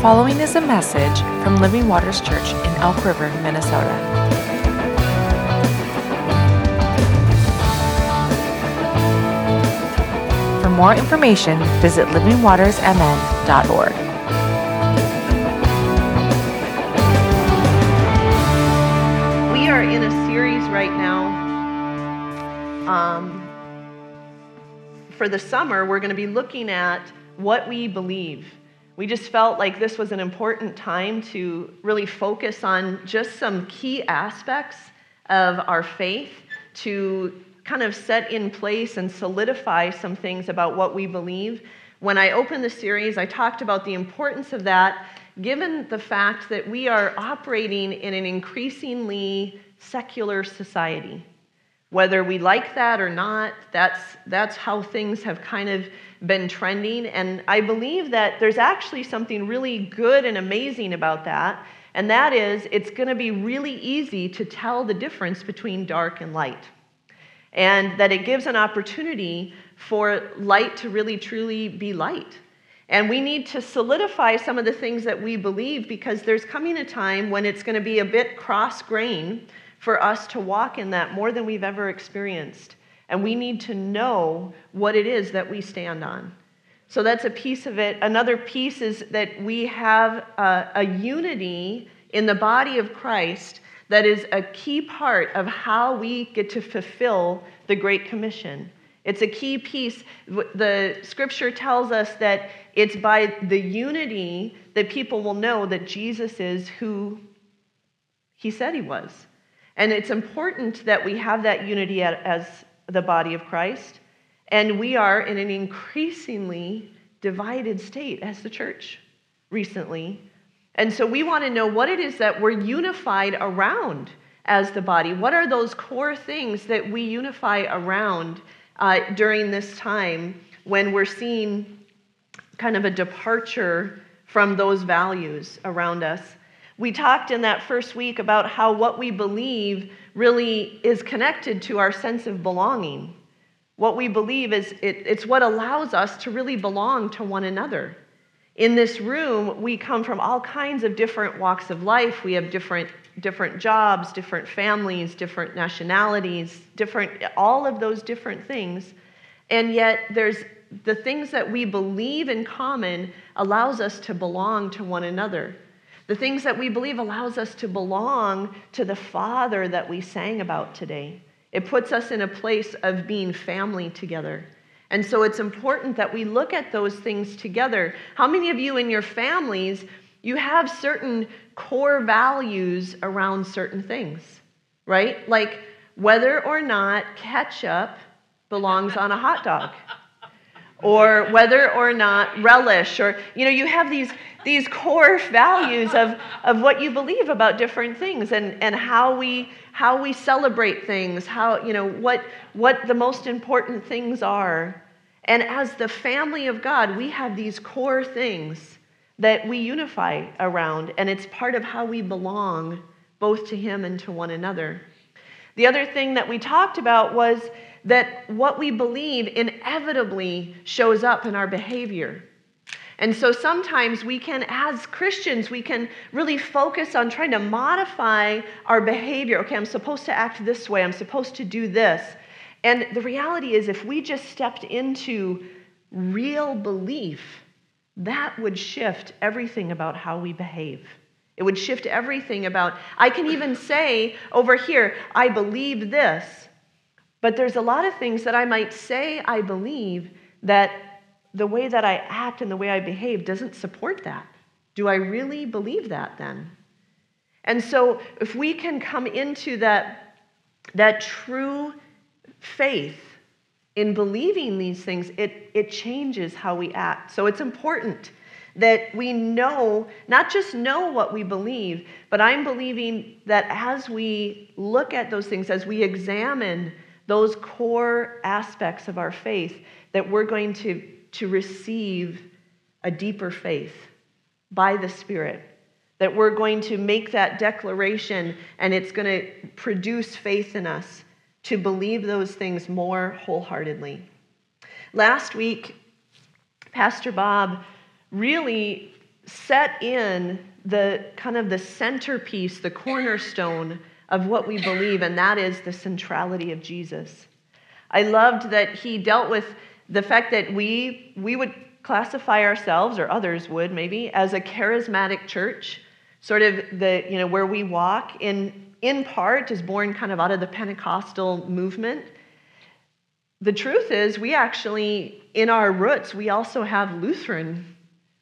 following is a message from Living Waters Church in Elk River, Minnesota. For more information, visit livingwatersmn.org. We are in a series right now. Um, for the summer, we're going to be looking at what we believe. We just felt like this was an important time to really focus on just some key aspects of our faith to kind of set in place and solidify some things about what we believe. When I opened the series, I talked about the importance of that given the fact that we are operating in an increasingly secular society. Whether we like that or not, that's, that's how things have kind of been trending. And I believe that there's actually something really good and amazing about that. And that is, it's going to be really easy to tell the difference between dark and light. And that it gives an opportunity for light to really truly be light. And we need to solidify some of the things that we believe because there's coming a time when it's going to be a bit cross grain for us to walk in that more than we've ever experienced. And we need to know what it is that we stand on. So that's a piece of it. Another piece is that we have a, a unity in the body of Christ that is a key part of how we get to fulfill the Great Commission. It's a key piece. The scripture tells us that it's by the unity that people will know that Jesus is who he said he was. And it's important that we have that unity as the body of Christ. And we are in an increasingly divided state as the church recently. And so we want to know what it is that we're unified around as the body. What are those core things that we unify around uh, during this time when we're seeing kind of a departure from those values around us? We talked in that first week about how what we believe really is connected to our sense of belonging. What we believe is it, it's what allows us to really belong to one another. In this room, we come from all kinds of different walks of life. We have different, different jobs, different families, different nationalities, different, all of those different things. And yet, there's the things that we believe in common allows us to belong to one another. The things that we believe allows us to belong to the Father that we sang about today. It puts us in a place of being family together. And so it's important that we look at those things together. How many of you in your families, you have certain core values around certain things, right? Like whether or not ketchup belongs on a hot dog or whether or not relish or you know you have these these core values of, of what you believe about different things and, and how we how we celebrate things how you know what what the most important things are. And as the family of god we have these core things that we unify around and it's part of how we belong both to him and to one another. The other thing that we talked about was that what we believe inevitably shows up in our behavior. And so sometimes we can, as Christians, we can really focus on trying to modify our behavior. Okay, I'm supposed to act this way, I'm supposed to do this. And the reality is, if we just stepped into real belief, that would shift everything about how we behave. It would shift everything about, I can even say over here, I believe this, but there's a lot of things that I might say I believe that the way that I act and the way I behave doesn't support that. Do I really believe that then? And so if we can come into that, that true faith in believing these things, it, it changes how we act. So it's important that we know, not just know what we believe, but I'm believing that as we look at those things, as we examine those core aspects of our faith, that we're going to, to receive a deeper faith by the Spirit. That we're going to make that declaration and it's going to produce faith in us to believe those things more wholeheartedly. Last week, Pastor Bob really set in the kind of the centerpiece, the cornerstone of what we believe, and that is the centrality of Jesus. I loved that he dealt with the fact that we, we would classify ourselves, or others would maybe, as a charismatic church, sort of the, you know, where we walk in, in part is born kind of out of the Pentecostal movement. The truth is, we actually, in our roots, we also have Lutheran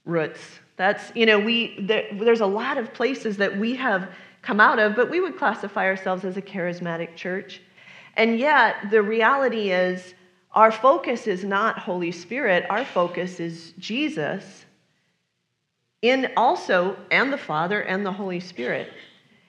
roots. That's, you know, we, there, there's a lot of places that we have come out of, but we would classify ourselves as a charismatic church. And yet, the reality is, our focus is not Holy Spirit, our focus is Jesus, in also, and the Father and the Holy Spirit.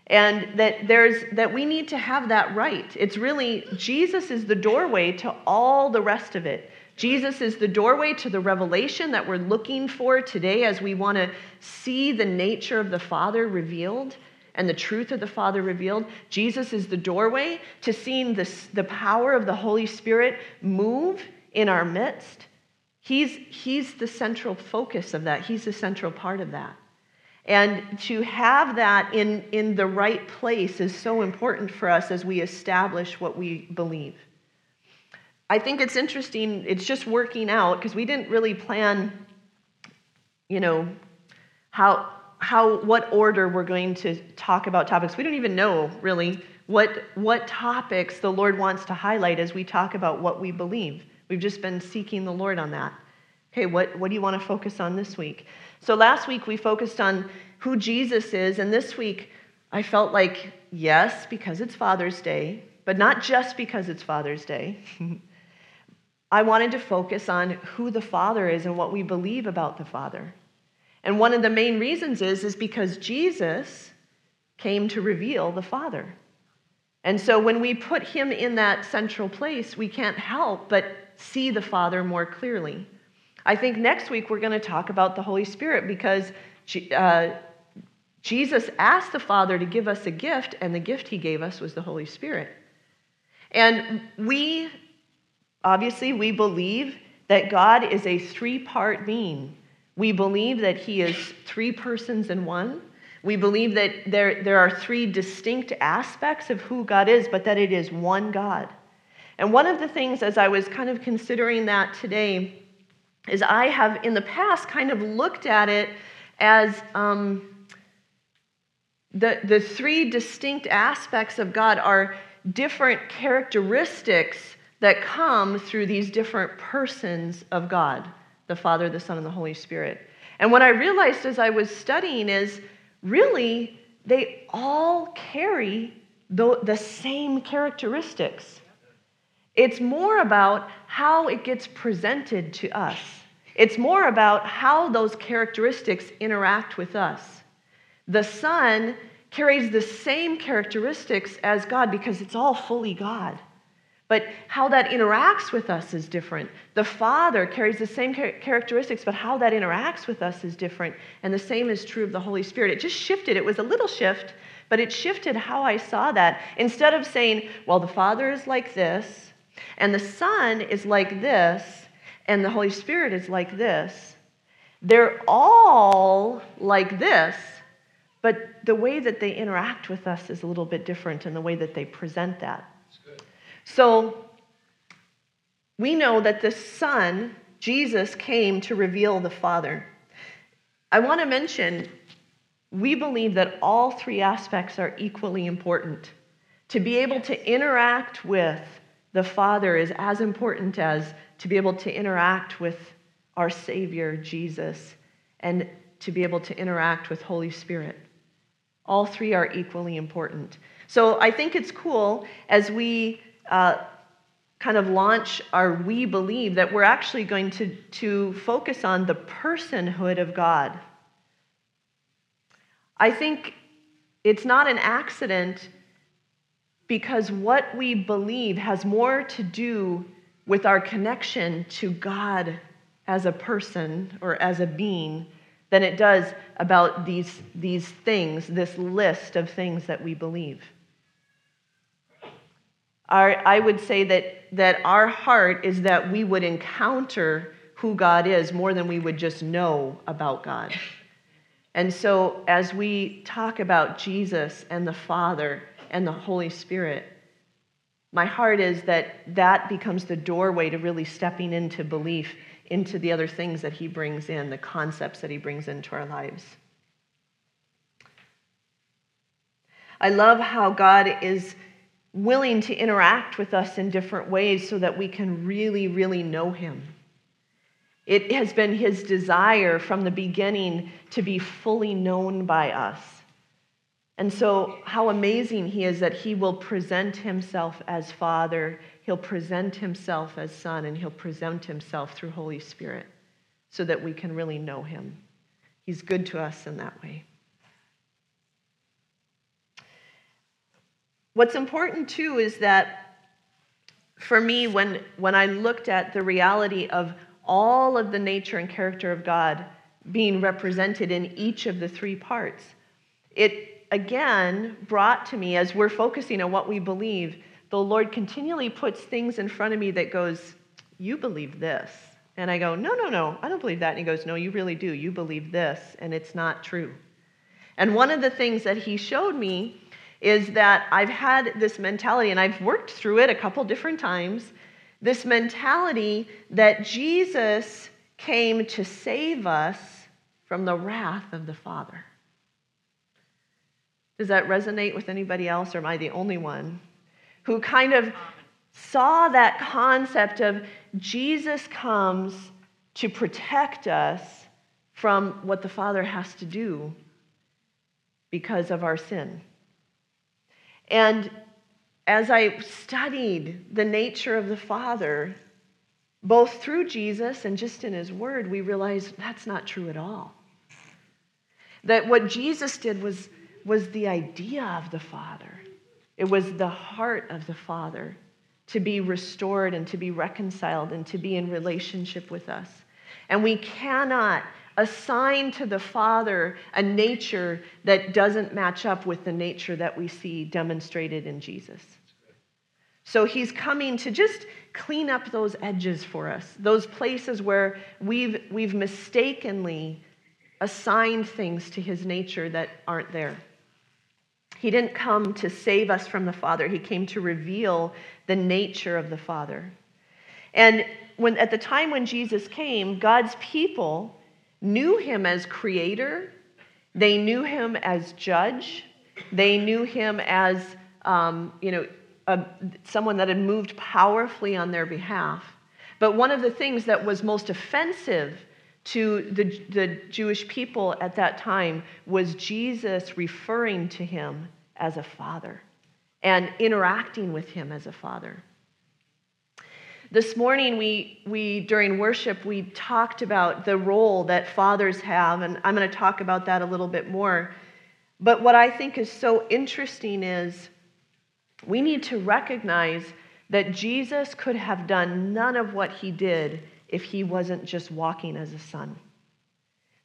And that there's that we need to have that right. It's really Jesus is the doorway to all the rest of it. Jesus is the doorway to the revelation that we're looking for today as we want to see the nature of the Father revealed and the truth of the Father revealed. Jesus is the doorway to seeing this, the power of the Holy Spirit move in our midst. He's, he's the central focus of that, He's the central part of that. And to have that in, in the right place is so important for us as we establish what we believe. I think it's interesting, it's just working out because we didn't really plan, you know, how, how, what order we're going to talk about topics. We don't even know really what, what topics the Lord wants to highlight as we talk about what we believe. We've just been seeking the Lord on that. Okay, what, what do you want to focus on this week? So last week we focused on who Jesus is, and this week I felt like, yes, because it's Father's Day, but not just because it's Father's Day. I wanted to focus on who the Father is and what we believe about the Father. And one of the main reasons is, is because Jesus came to reveal the Father. And so when we put him in that central place, we can't help but see the Father more clearly. I think next week we're going to talk about the Holy Spirit because uh, Jesus asked the Father to give us a gift, and the gift he gave us was the Holy Spirit. And we, obviously, we believe that God is a three part being. We believe that he is three persons in one. We believe that there, there are three distinct aspects of who God is, but that it is one God. And one of the things, as I was kind of considering that today, is I have in the past kind of looked at it as um, the, the three distinct aspects of God are different characteristics that come through these different persons of God the Father, the Son, and the Holy Spirit. And what I realized as I was studying is really they all carry the, the same characteristics. It's more about how it gets presented to us. It's more about how those characteristics interact with us. The Son carries the same characteristics as God because it's all fully God. But how that interacts with us is different. The Father carries the same characteristics, but how that interacts with us is different. And the same is true of the Holy Spirit. It just shifted. It was a little shift, but it shifted how I saw that. Instead of saying, well, the Father is like this, and the Son is like this, and the Holy Spirit is like this, they're all like this, but the way that they interact with us is a little bit different and the way that they present that. So we know that the Son, Jesus, came to reveal the Father. I want to mention we believe that all three aspects are equally important. To be able to interact with the Father is as important as to be able to interact with our Savior, Jesus, and to be able to interact with Holy Spirit. All three are equally important. So I think it's cool as we uh, kind of launch our we believe that we're actually going to, to focus on the personhood of God. I think it's not an accident because what we believe has more to do with our connection to God as a person or as a being than it does about these, these things, this list of things that we believe. Our, I would say that, that our heart is that we would encounter who God is more than we would just know about God. And so, as we talk about Jesus and the Father and the Holy Spirit, my heart is that that becomes the doorway to really stepping into belief into the other things that he brings in, the concepts that he brings into our lives. I love how God is willing to interact with us in different ways so that we can really, really know him. It has been his desire from the beginning to be fully known by us. And so, how amazing he is that he will present himself as Father, he'll present himself as Son, and he'll present himself through Holy Spirit so that we can really know him. He's good to us in that way. What's important too is that for me, when, when I looked at the reality of all of the nature and character of God being represented in each of the three parts, it again brought to me, as we're focusing on what we believe, the Lord continually puts things in front of me that goes, You believe this. And I go, No, no, no, I don't believe that. And he goes, No, you really do. You believe this, and it's not true. And one of the things that he showed me is that I've had this mentality, and I've worked through it a couple different times this mentality that Jesus came to save us from the wrath of the Father. Does that resonate with anybody else, or am I the only one who kind of saw that concept of Jesus comes to protect us from what the Father has to do because of our sin? And as I studied the nature of the Father, both through Jesus and just in His Word, we realized that's not true at all. That what Jesus did was, was the idea of the Father, it was the heart of the Father to be restored and to be reconciled and to be in relationship with us. And we cannot assign to the Father a nature that doesn't match up with the nature that we see demonstrated in Jesus. So he's coming to just clean up those edges for us, those places where we've, we've mistakenly assigned things to his nature that aren't there. He didn't come to save us from the Father, he came to reveal the nature of the Father. And when, at the time when Jesus came, God's people knew him as creator, they knew him as judge, they knew him as, um, you know, a, someone that had moved powerfully on their behalf. But one of the things that was most offensive to the, the Jewish people at that time was Jesus referring to him as a father and interacting with him as a father. This morning, we, we during worship, we talked about the role that fathers have, and I'm going to talk about that a little bit more. But what I think is so interesting is we need to recognize that Jesus could have done none of what he did if he wasn't just walking as a son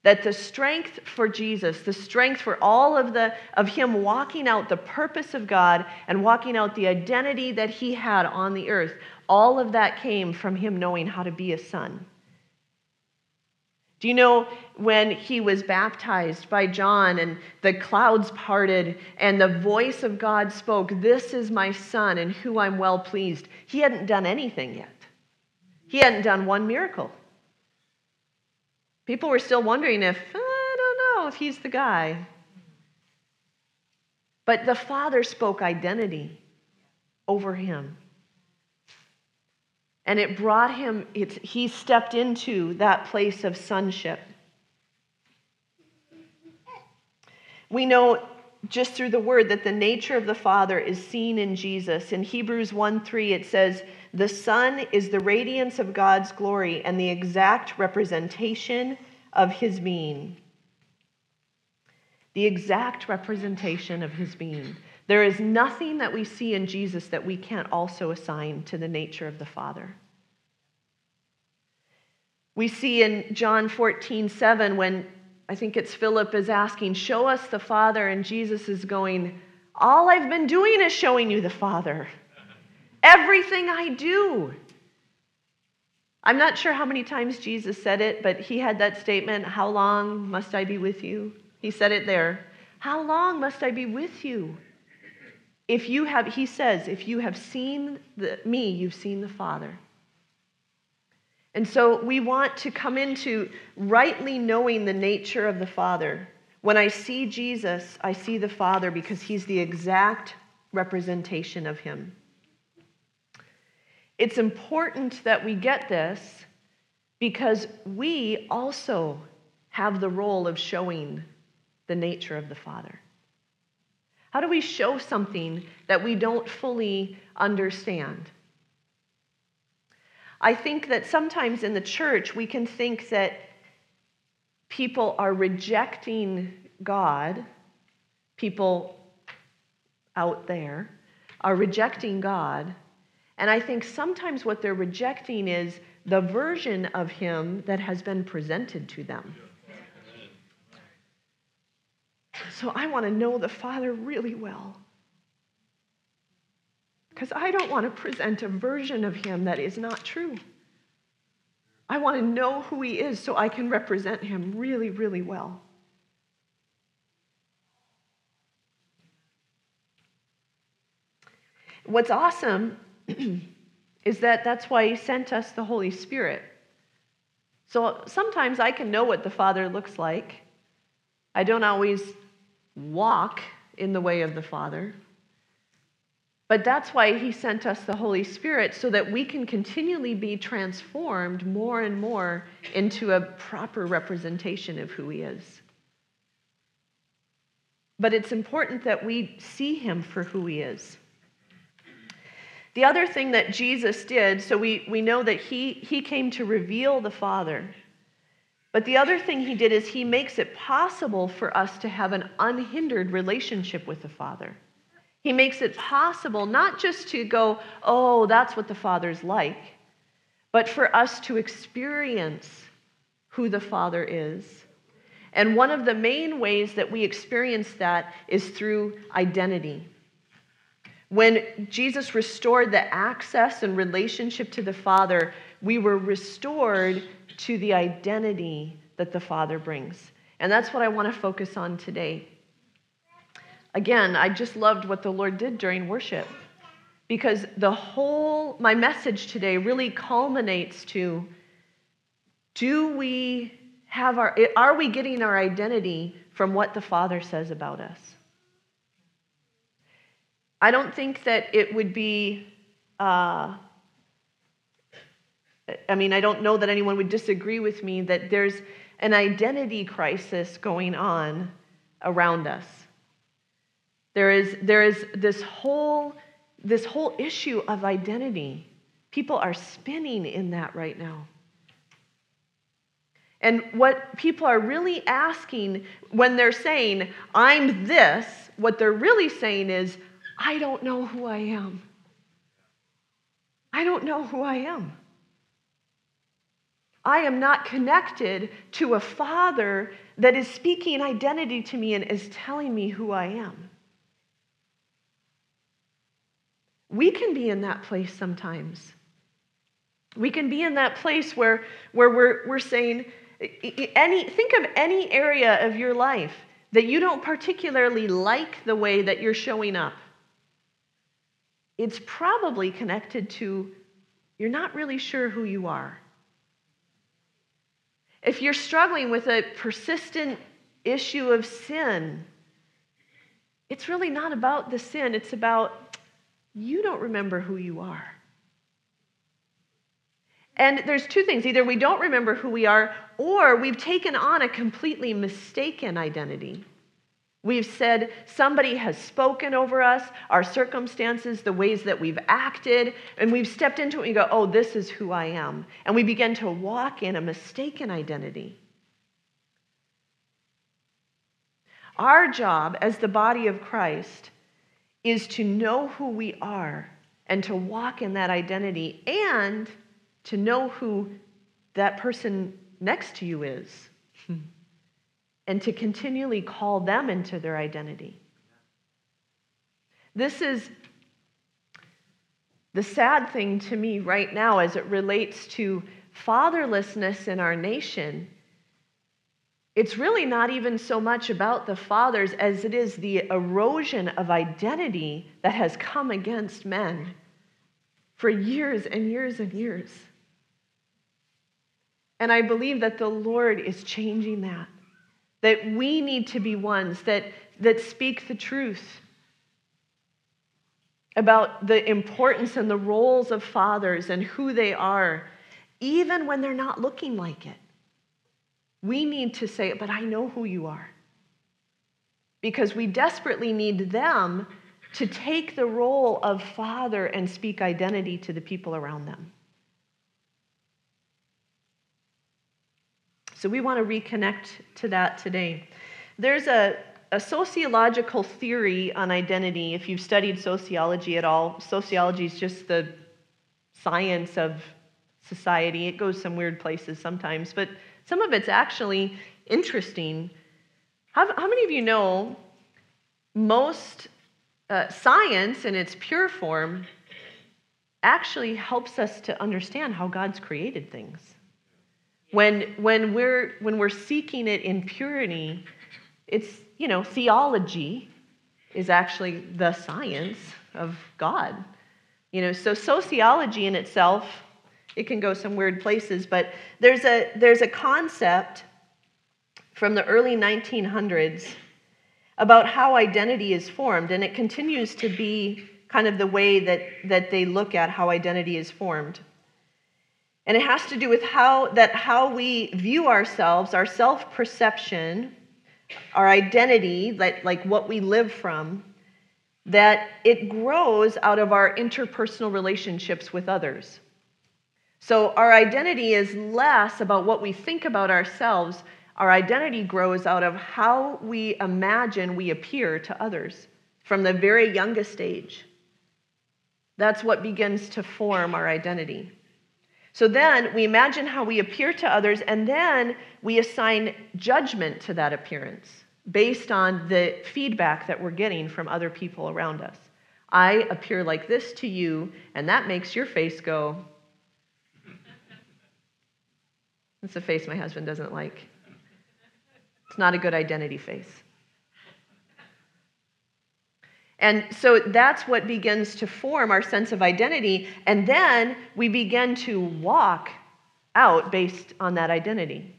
that the strength for jesus the strength for all of the of him walking out the purpose of god and walking out the identity that he had on the earth all of that came from him knowing how to be a son. Do you know when he was baptized by John and the clouds parted and the voice of God spoke, This is my son in who I'm well pleased? He hadn't done anything yet, he hadn't done one miracle. People were still wondering if, I don't know if he's the guy. But the Father spoke identity over him. And it brought him, it, he stepped into that place of sonship. We know just through the word that the nature of the Father is seen in Jesus. In Hebrews 1 3, it says, The Son is the radiance of God's glory and the exact representation of his being. The exact representation of his being. There is nothing that we see in Jesus that we can't also assign to the nature of the Father. We see in John 14, 7, when I think it's Philip is asking, Show us the Father, and Jesus is going, All I've been doing is showing you the Father. Everything I do. I'm not sure how many times Jesus said it, but he had that statement, How long must I be with you? He said it there. How long must I be with you? If you have, he says, if you have seen the, me, you've seen the Father. And so we want to come into rightly knowing the nature of the Father. When I see Jesus, I see the Father because he's the exact representation of him. It's important that we get this because we also have the role of showing the nature of the Father. How do we show something that we don't fully understand? I think that sometimes in the church we can think that people are rejecting God, people out there are rejecting God. And I think sometimes what they're rejecting is the version of Him that has been presented to them. So I want to know the Father really well. Because I don't want to present a version of Him that is not true. I want to know who He is so I can represent Him really, really well. What's awesome is that that's why He sent us the Holy Spirit. So sometimes I can know what the Father looks like. I don't always walk in the way of the Father. But that's why he sent us the Holy Spirit so that we can continually be transformed more and more into a proper representation of who he is. But it's important that we see him for who he is. The other thing that Jesus did, so we, we know that he, he came to reveal the Father. But the other thing he did is he makes it possible for us to have an unhindered relationship with the Father. He makes it possible not just to go, oh, that's what the Father's like, but for us to experience who the Father is. And one of the main ways that we experience that is through identity. When Jesus restored the access and relationship to the Father, we were restored to the identity that the Father brings. And that's what I want to focus on today. Again, I just loved what the Lord did during worship because the whole, my message today really culminates to do we have our, are we getting our identity from what the Father says about us? I don't think that it would be uh, I mean, I don't know that anyone would disagree with me that there's an identity crisis going on around us. There is, there is this, whole, this whole issue of identity. People are spinning in that right now. And what people are really asking when they're saying, I'm this, what they're really saying is, I don't know who I am. I don't know who I am. I am not connected to a father that is speaking identity to me and is telling me who I am. We can be in that place sometimes. We can be in that place where, where we're, we're saying, any, think of any area of your life that you don't particularly like the way that you're showing up. It's probably connected to you're not really sure who you are. If you're struggling with a persistent issue of sin, it's really not about the sin, it's about you don't remember who you are. And there's two things either we don't remember who we are, or we've taken on a completely mistaken identity. We've said somebody has spoken over us, our circumstances, the ways that we've acted, and we've stepped into it and go, oh, this is who I am. And we begin to walk in a mistaken identity. Our job as the body of Christ is to know who we are and to walk in that identity and to know who that person next to you is. and to continually call them into their identity. This is the sad thing to me right now as it relates to fatherlessness in our nation it's really not even so much about the fathers as it is the erosion of identity that has come against men for years and years and years. And I believe that the Lord is changing that. That we need to be ones that, that speak the truth about the importance and the roles of fathers and who they are, even when they're not looking like it. We need to say, But I know who you are. Because we desperately need them to take the role of father and speak identity to the people around them. So we want to reconnect to that today. There's a, a sociological theory on identity. If you've studied sociology at all, sociology is just the science of society. It goes some weird places sometimes, but some of it's actually interesting. How, how many of you know most uh, science in its pure form actually helps us to understand how God's created things? When, when, we're, when we're seeking it in purity, it's, you know, theology is actually the science of God. You know, so sociology in itself it can go some weird places, but there's a, there's a concept from the early 1900s about how identity is formed, and it continues to be kind of the way that, that they look at how identity is formed. And it has to do with how that how we view ourselves, our self-perception, our identity, like, like what we live from, that it grows out of our interpersonal relationships with others. So our identity is less about what we think about ourselves. Our identity grows out of how we imagine we appear to others from the very youngest age. That's what begins to form our identity. So then we imagine how we appear to others, and then we assign judgment to that appearance based on the feedback that we're getting from other people around us. I appear like this to you, and that makes your face go, It's a face my husband doesn't like. It's not a good identity face. And so that's what begins to form our sense of identity. And then we begin to walk out based on that identity.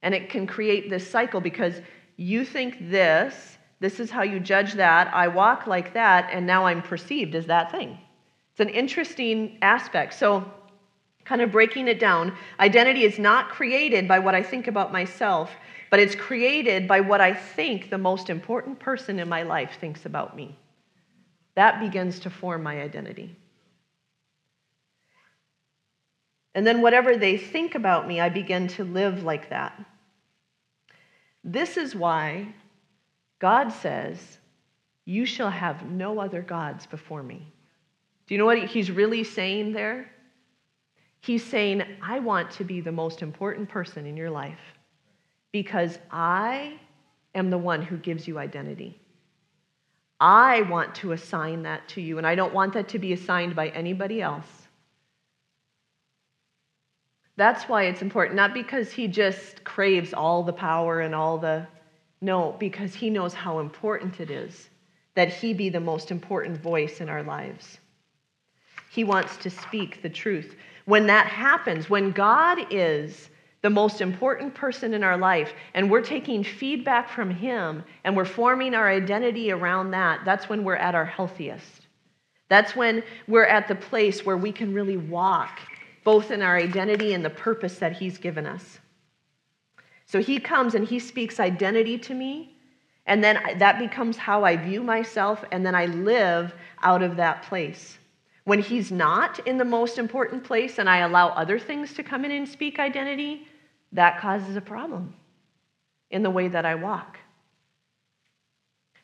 And it can create this cycle because you think this, this is how you judge that, I walk like that, and now I'm perceived as that thing. It's an interesting aspect. So kind of breaking it down, identity is not created by what I think about myself, but it's created by what I think the most important person in my life thinks about me. That begins to form my identity. And then, whatever they think about me, I begin to live like that. This is why God says, You shall have no other gods before me. Do you know what he's really saying there? He's saying, I want to be the most important person in your life because I am the one who gives you identity. I want to assign that to you, and I don't want that to be assigned by anybody else. That's why it's important, not because he just craves all the power and all the. No, because he knows how important it is that he be the most important voice in our lives. He wants to speak the truth. When that happens, when God is the most important person in our life and we're taking feedback from Him and we're forming our identity around that, that's when we're at our healthiest. That's when we're at the place where we can really walk both in our identity and the purpose that He's given us. So He comes and He speaks identity to me, and then that becomes how I view myself, and then I live out of that place. When he's not in the most important place and I allow other things to come in and speak identity, that causes a problem in the way that I walk.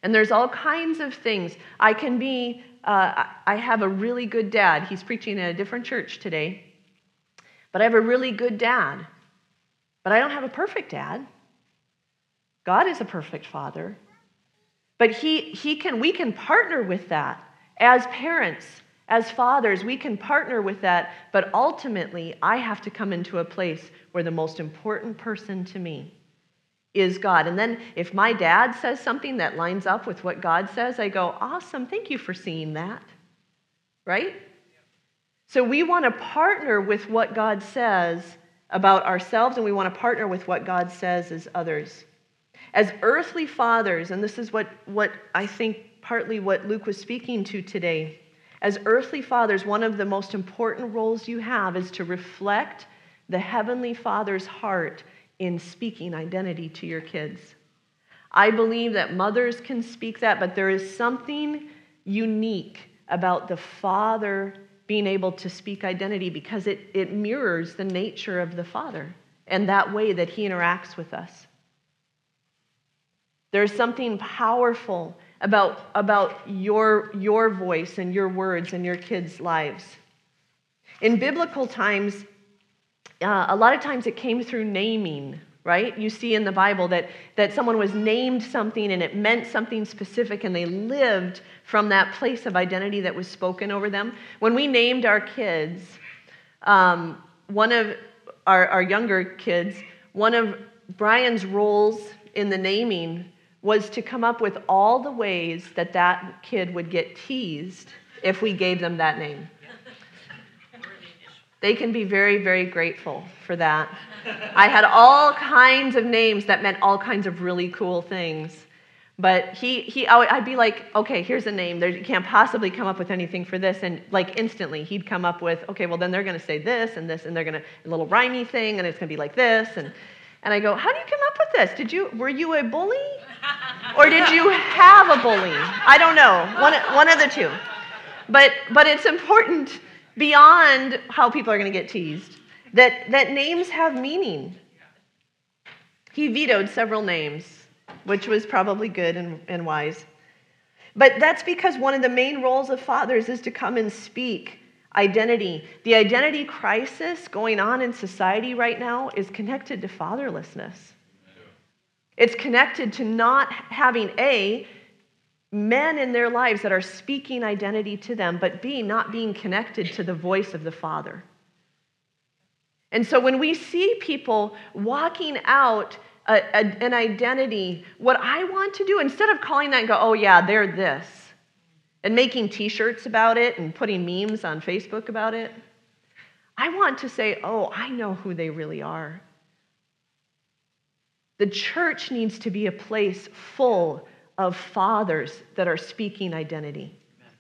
And there's all kinds of things. I can be, uh, I have a really good dad. He's preaching at a different church today. But I have a really good dad. But I don't have a perfect dad. God is a perfect father. But he, he can, we can partner with that as parents as fathers, we can partner with that, but ultimately, I have to come into a place where the most important person to me is God. And then if my dad says something that lines up with what God says, I go, awesome, thank you for seeing that. Right? So we want to partner with what God says about ourselves, and we want to partner with what God says as others. As earthly fathers, and this is what, what I think partly what Luke was speaking to today. As earthly fathers, one of the most important roles you have is to reflect the Heavenly Father's heart in speaking identity to your kids. I believe that mothers can speak that, but there is something unique about the Father being able to speak identity because it, it mirrors the nature of the Father and that way that He interacts with us. There's something powerful about, about your, your voice and your words and your kids' lives. In biblical times, uh, a lot of times it came through naming, right? You see in the Bible that, that someone was named something and it meant something specific and they lived from that place of identity that was spoken over them. When we named our kids, um, one of our, our younger kids, one of Brian's roles in the naming was to come up with all the ways that that kid would get teased if we gave them that name. They can be very, very grateful for that. I had all kinds of names that meant all kinds of really cool things. But he, he, I'd be like, okay, here's a name. There, you can't possibly come up with anything for this. And like instantly, he'd come up with, okay, well, then they're going to say this and this, and they're going to, a little rhymy thing, and it's going to be like this. And, and I go, how do you come up with this? Did you, were you a bully? Or did you have a bully? I don't know. One, one of the two. But, but it's important beyond how people are going to get teased that, that names have meaning. He vetoed several names, which was probably good and, and wise. But that's because one of the main roles of fathers is to come and speak identity. The identity crisis going on in society right now is connected to fatherlessness. It's connected to not having A, men in their lives that are speaking identity to them, but B, not being connected to the voice of the Father. And so when we see people walking out a, a, an identity, what I want to do, instead of calling that and go, oh, yeah, they're this, and making t shirts about it and putting memes on Facebook about it, I want to say, oh, I know who they really are. The church needs to be a place full of fathers that are speaking identity, Amen.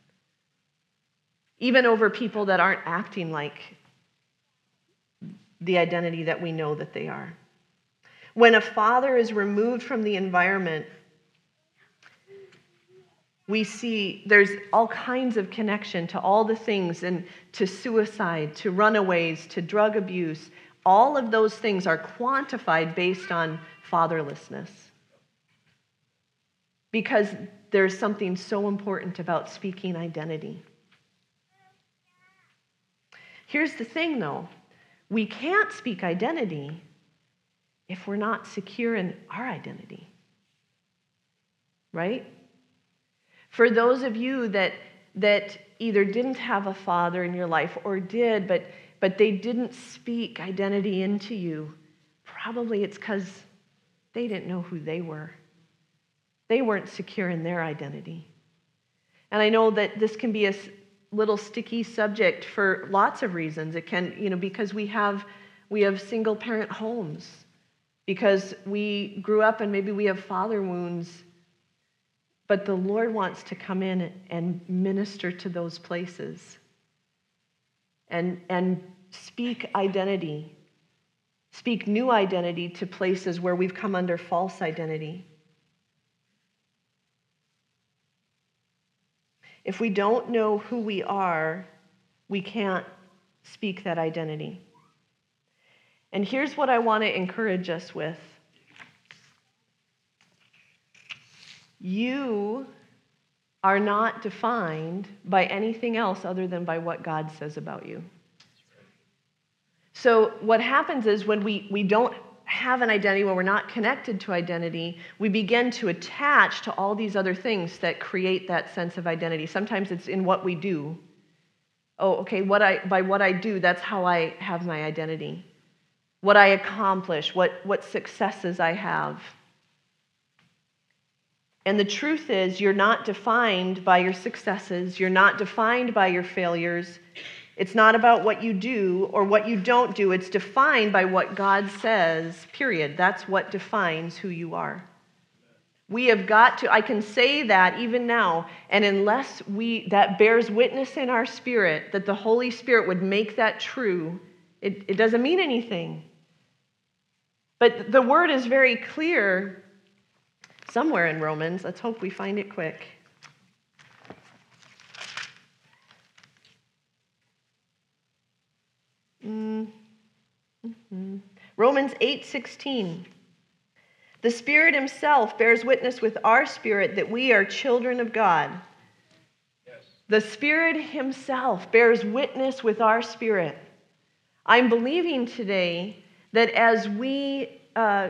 even over people that aren't acting like the identity that we know that they are. When a father is removed from the environment, we see there's all kinds of connection to all the things and to suicide, to runaways, to drug abuse. All of those things are quantified based on fatherlessness. Because there's something so important about speaking identity. Here's the thing though we can't speak identity if we're not secure in our identity. Right? For those of you that, that either didn't have a father in your life or did, but, but they didn't speak identity into you, probably it's because they didn't know who they were. They weren't secure in their identity. And I know that this can be a little sticky subject for lots of reasons. It can, you know, because we have we have single parent homes, because we grew up and maybe we have father wounds. But the Lord wants to come in and minister to those places and, and speak identity speak new identity to places where we've come under false identity. If we don't know who we are, we can't speak that identity. And here's what I want to encourage us with you are not defined by anything else other than by what God says about you. So, what happens is when we, we don't have an identity, when we're not connected to identity, we begin to attach to all these other things that create that sense of identity. Sometimes it's in what we do. Oh, okay, what I, by what I do, that's how I have my identity. What I accomplish, what, what successes I have. And the truth is, you're not defined by your successes, you're not defined by your failures. It's not about what you do or what you don't do. It's defined by what God says, period. That's what defines who you are. We have got to, I can say that even now, and unless we, that bears witness in our spirit, that the Holy Spirit would make that true, it, it doesn't mean anything. But the word is very clear somewhere in Romans. Let's hope we find it quick. Romans 8:16. The Spirit himself bears witness with our spirit that we are children of God. Yes. The Spirit himself bears witness with our spirit. I'm believing today that as we uh,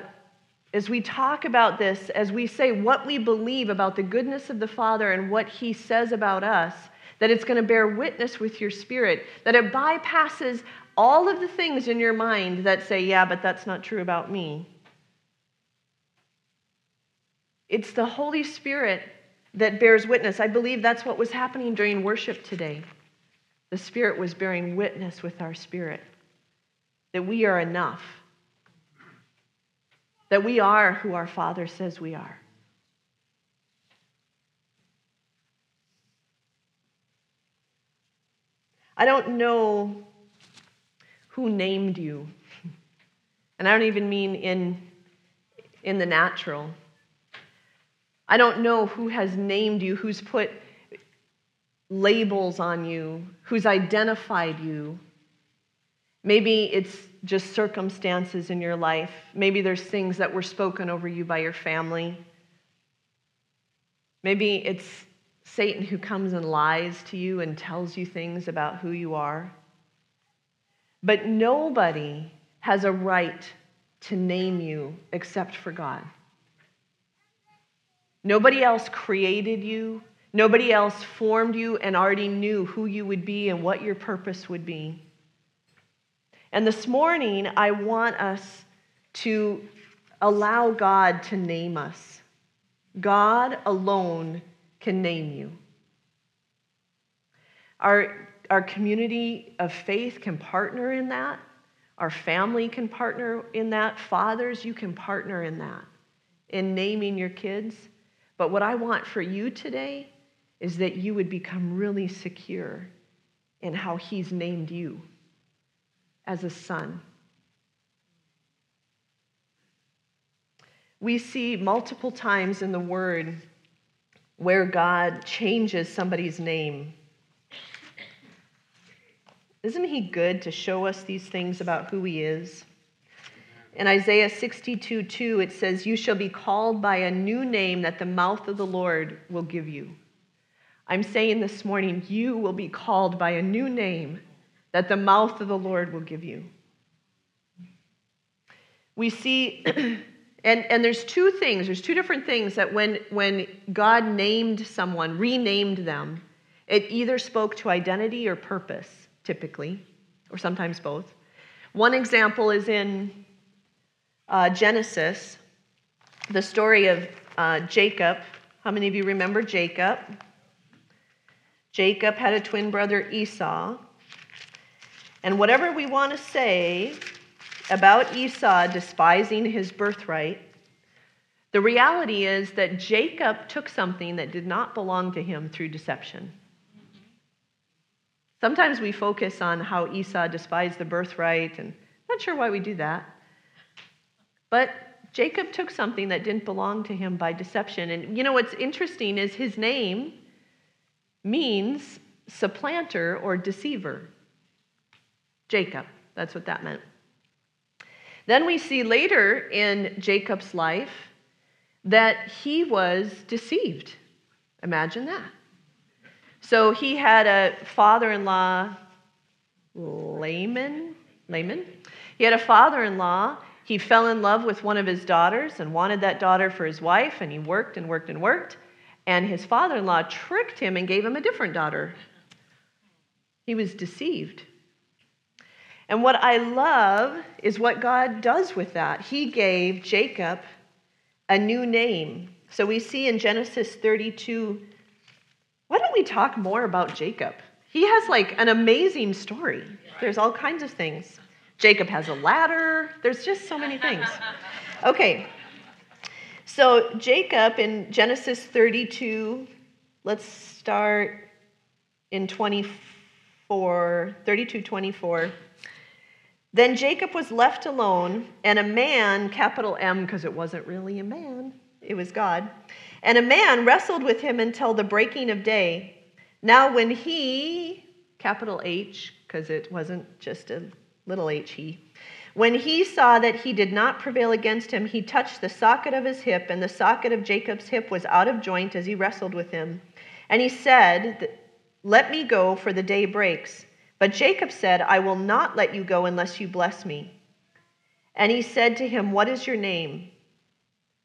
as we talk about this, as we say what we believe about the goodness of the Father and what He says about us, that it's going to bear witness with your spirit, that it bypasses all of the things in your mind that say, yeah, but that's not true about me. It's the Holy Spirit that bears witness. I believe that's what was happening during worship today. The Spirit was bearing witness with our spirit that we are enough, that we are who our Father says we are. I don't know who named you. And I don't even mean in, in the natural. I don't know who has named you, who's put labels on you, who's identified you. Maybe it's just circumstances in your life. Maybe there's things that were spoken over you by your family. Maybe it's Satan who comes and lies to you and tells you things about who you are. But nobody has a right to name you except for God. Nobody else created you. Nobody else formed you and already knew who you would be and what your purpose would be. And this morning, I want us to allow God to name us. God alone can name you. Our our community of faith can partner in that. Our family can partner in that. Fathers, you can partner in that, in naming your kids. But what I want for you today is that you would become really secure in how He's named you as a son. We see multiple times in the Word where God changes somebody's name isn't he good to show us these things about who he is? In Isaiah 62 2, it says, You shall be called by a new name that the mouth of the Lord will give you. I'm saying this morning, you will be called by a new name that the mouth of the Lord will give you. We see, and, and there's two things, there's two different things that when, when God named someone, renamed them, it either spoke to identity or purpose typically, or sometimes both. One example is in uh, Genesis, the story of uh, Jacob. How many of you remember Jacob? Jacob had a twin brother, Esau. And whatever we want to say about Esau despising his birthright, the reality is that Jacob took something that did not belong to him through deception. Sometimes we focus on how Esau despised the birthright, and not sure why we do that. But Jacob took something that didn't belong to him by deception. And you know what's interesting is his name means supplanter or deceiver. Jacob, that's what that meant. Then we see later in Jacob's life that he was deceived. Imagine that. So he had a father in law, Laban. Laban. He had a father in law. He fell in love with one of his daughters and wanted that daughter for his wife, and he worked and worked and worked. And his father in law tricked him and gave him a different daughter. He was deceived. And what I love is what God does with that. He gave Jacob a new name. So we see in Genesis 32, why don't we talk more about Jacob? He has like an amazing story. There's all kinds of things. Jacob has a ladder, there's just so many things. Okay, so Jacob in Genesis 32, let's start in 24, 32, 24. Then Jacob was left alone, and a man, capital M, because it wasn't really a man, it was God, and a man wrestled with him until the breaking of day. Now, when he, capital H, because it wasn't just a little h, he, when he saw that he did not prevail against him, he touched the socket of his hip, and the socket of Jacob's hip was out of joint as he wrestled with him. And he said, Let me go, for the day breaks. But Jacob said, I will not let you go unless you bless me. And he said to him, What is your name?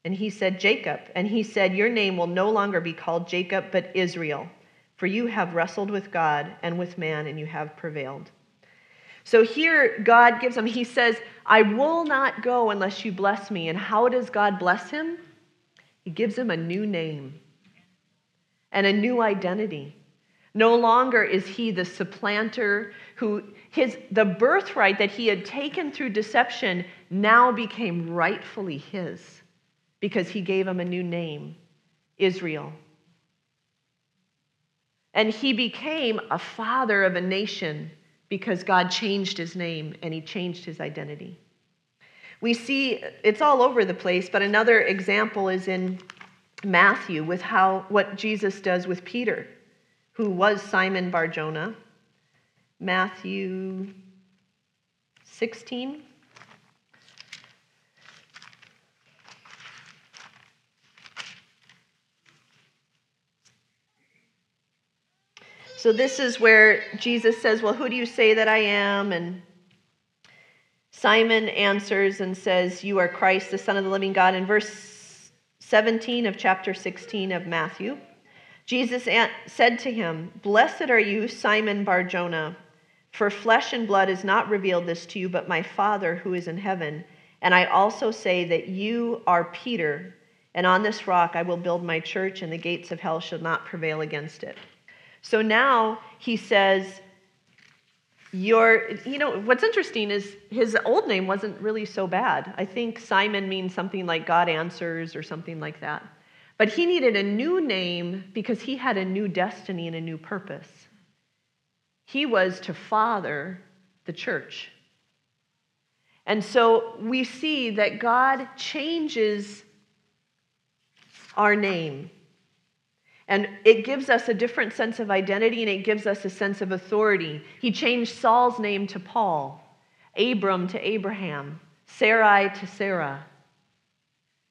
And he said, Jacob. And he said, Your name will no longer be called Jacob, but Israel, for you have wrestled with God and with man, and you have prevailed. So here, God gives him, he says, I will not go unless you bless me. And how does God bless him? He gives him a new name and a new identity. No longer is he the supplanter who his the birthright that he had taken through deception now became rightfully his because he gave him a new name, Israel. And he became a father of a nation because God changed his name and he changed his identity. We see it's all over the place, but another example is in Matthew with how what Jesus does with Peter who was Simon Barjona. Matthew 16. So, this is where Jesus says, Well, who do you say that I am? And Simon answers and says, You are Christ, the Son of the living God. In verse 17 of chapter 16 of Matthew. Jesus said to him, Blessed are you, Simon Barjona, for flesh and blood has not revealed this to you, but my Father who is in heaven. And I also say that you are Peter, and on this rock I will build my church, and the gates of hell shall not prevail against it. So now he says, your, you know, what's interesting is his old name wasn't really so bad. I think Simon means something like God answers or something like that. But he needed a new name because he had a new destiny and a new purpose. He was to father the church. And so we see that God changes our name. And it gives us a different sense of identity and it gives us a sense of authority. He changed Saul's name to Paul, Abram to Abraham, Sarai to Sarah.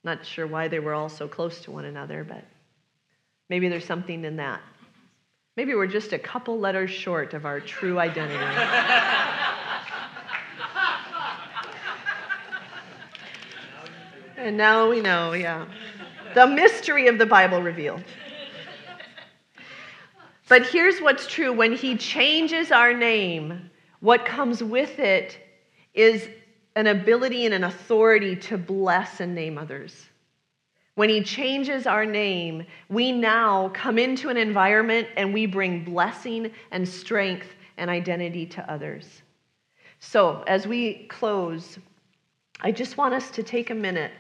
Not sure why they were all so close to one another, but maybe there's something in that. Maybe we're just a couple letters short of our true identity. and now we know, yeah. The mystery of the Bible revealed. But here's what's true when He changes our name, what comes with it is an ability and an authority to bless and name others. When he changes our name, we now come into an environment and we bring blessing and strength and identity to others. So, as we close, I just want us to take a minute.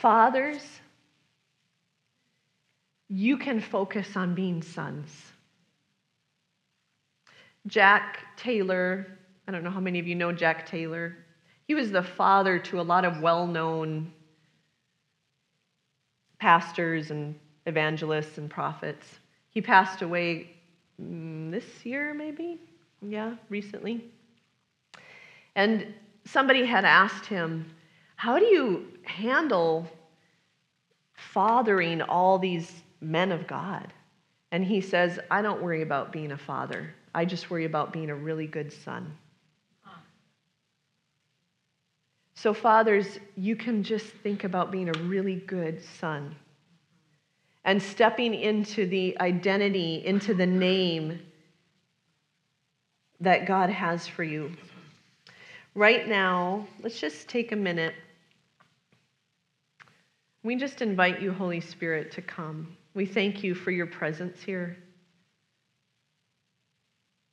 Fathers, you can focus on being sons. Jack Taylor, I don't know how many of you know Jack Taylor. He was the father to a lot of well known pastors and evangelists and prophets. He passed away mm, this year, maybe? Yeah, recently. And somebody had asked him, How do you handle fathering all these men of God? And he says, I don't worry about being a father. I just worry about being a really good son. So, fathers, you can just think about being a really good son and stepping into the identity, into the name that God has for you. right now, let's just take a minute. We just invite you, Holy Spirit, to come. We thank you for your presence here.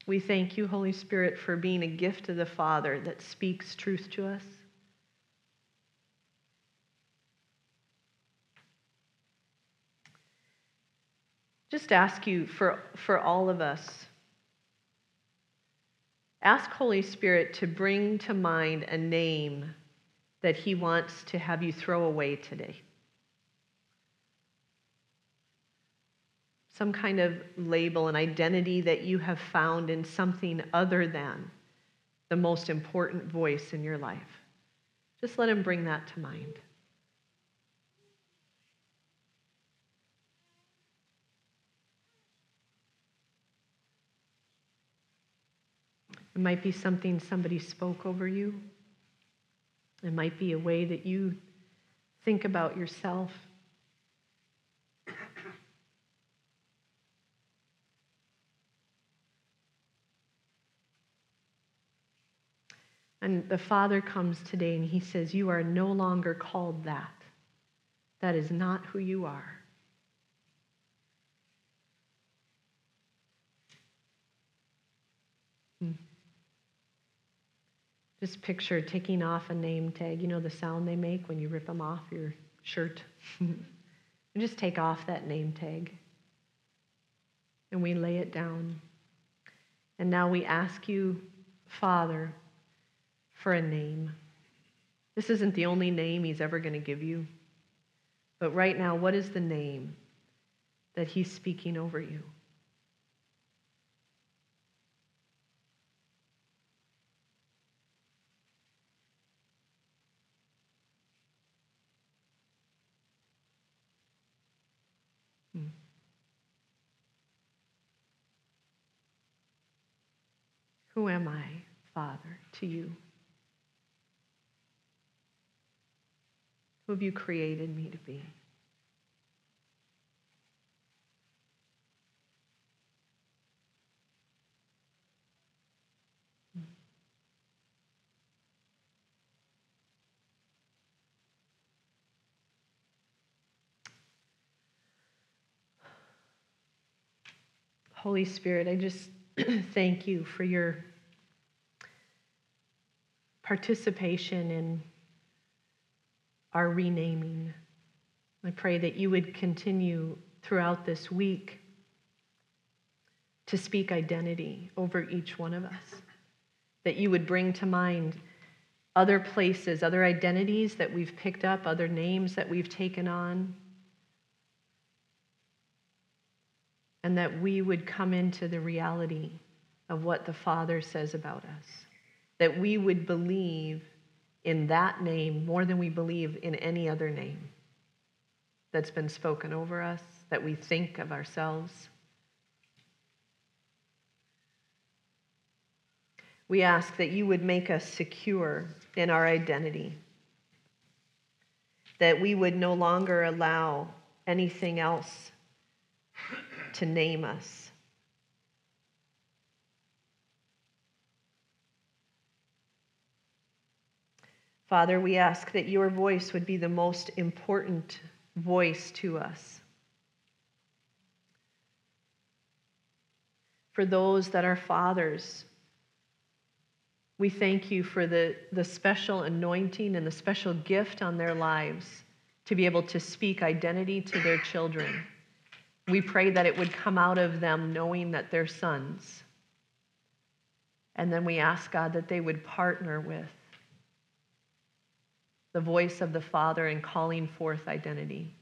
We thank you, Holy Spirit, for being a gift of the Father that speaks truth to us. Just ask you for, for all of us. Ask Holy Spirit to bring to mind a name that He wants to have you throw away today. Some kind of label, an identity that you have found in something other than the most important voice in your life. Just let him bring that to mind. It might be something somebody spoke over you. It might be a way that you think about yourself. And the Father comes today and he says, You are no longer called that. That is not who you are. Hmm. Just picture taking off a name tag. You know the sound they make when you rip them off your shirt? just take off that name tag. And we lay it down. And now we ask you, Father, for a name. This isn't the only name he's ever going to give you. But right now, what is the name that he's speaking over you? Hmm. Who am I, Father, to you? Who have you created me to be? Holy Spirit, I just thank you for your participation in our renaming. I pray that you would continue throughout this week to speak identity over each one of us, that you would bring to mind other places, other identities that we've picked up, other names that we've taken on, and that we would come into the reality of what the Father says about us, that we would believe in that name more than we believe in any other name that's been spoken over us, that we think of ourselves. We ask that you would make us secure in our identity, that we would no longer allow anything else to name us. Father, we ask that your voice would be the most important voice to us. For those that are fathers, we thank you for the, the special anointing and the special gift on their lives to be able to speak identity to their children. We pray that it would come out of them knowing that they're sons. And then we ask, God, that they would partner with the voice of the Father in calling forth identity.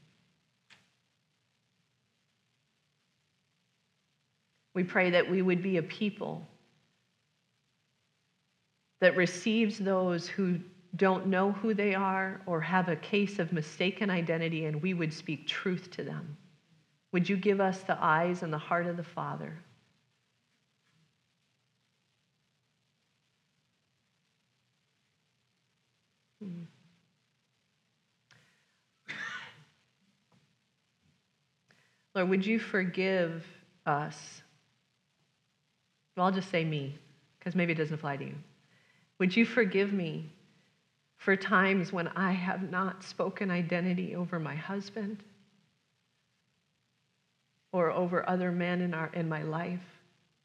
We pray that we would be a people that receives those who don't know who they are or have a case of mistaken identity, and we would speak truth to them. Would you give us the eyes and the heart of the Father? Hmm. Lord, would you forgive us? Well, I'll just say me, because maybe it doesn't apply to you. Would you forgive me for times when I have not spoken identity over my husband or over other men in, our, in my life?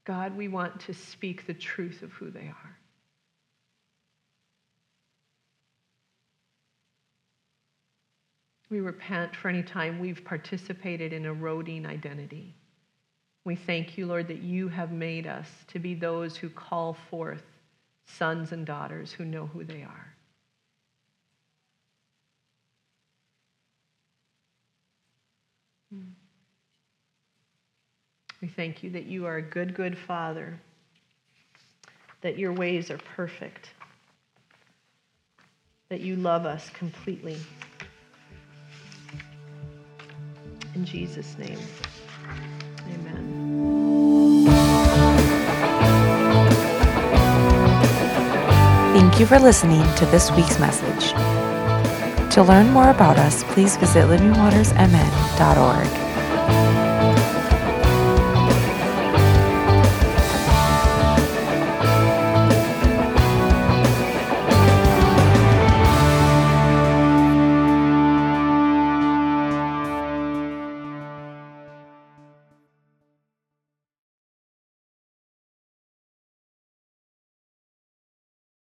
God, we want to speak the truth of who they are. We repent for any time we've participated in eroding identity. We thank you, Lord, that you have made us to be those who call forth sons and daughters who know who they are. Hmm. We thank you that you are a good, good Father, that your ways are perfect, that you love us completely. In Jesus' name, amen. Thank you for listening to this week's message. To learn more about us, please visit livingwatersmn.org.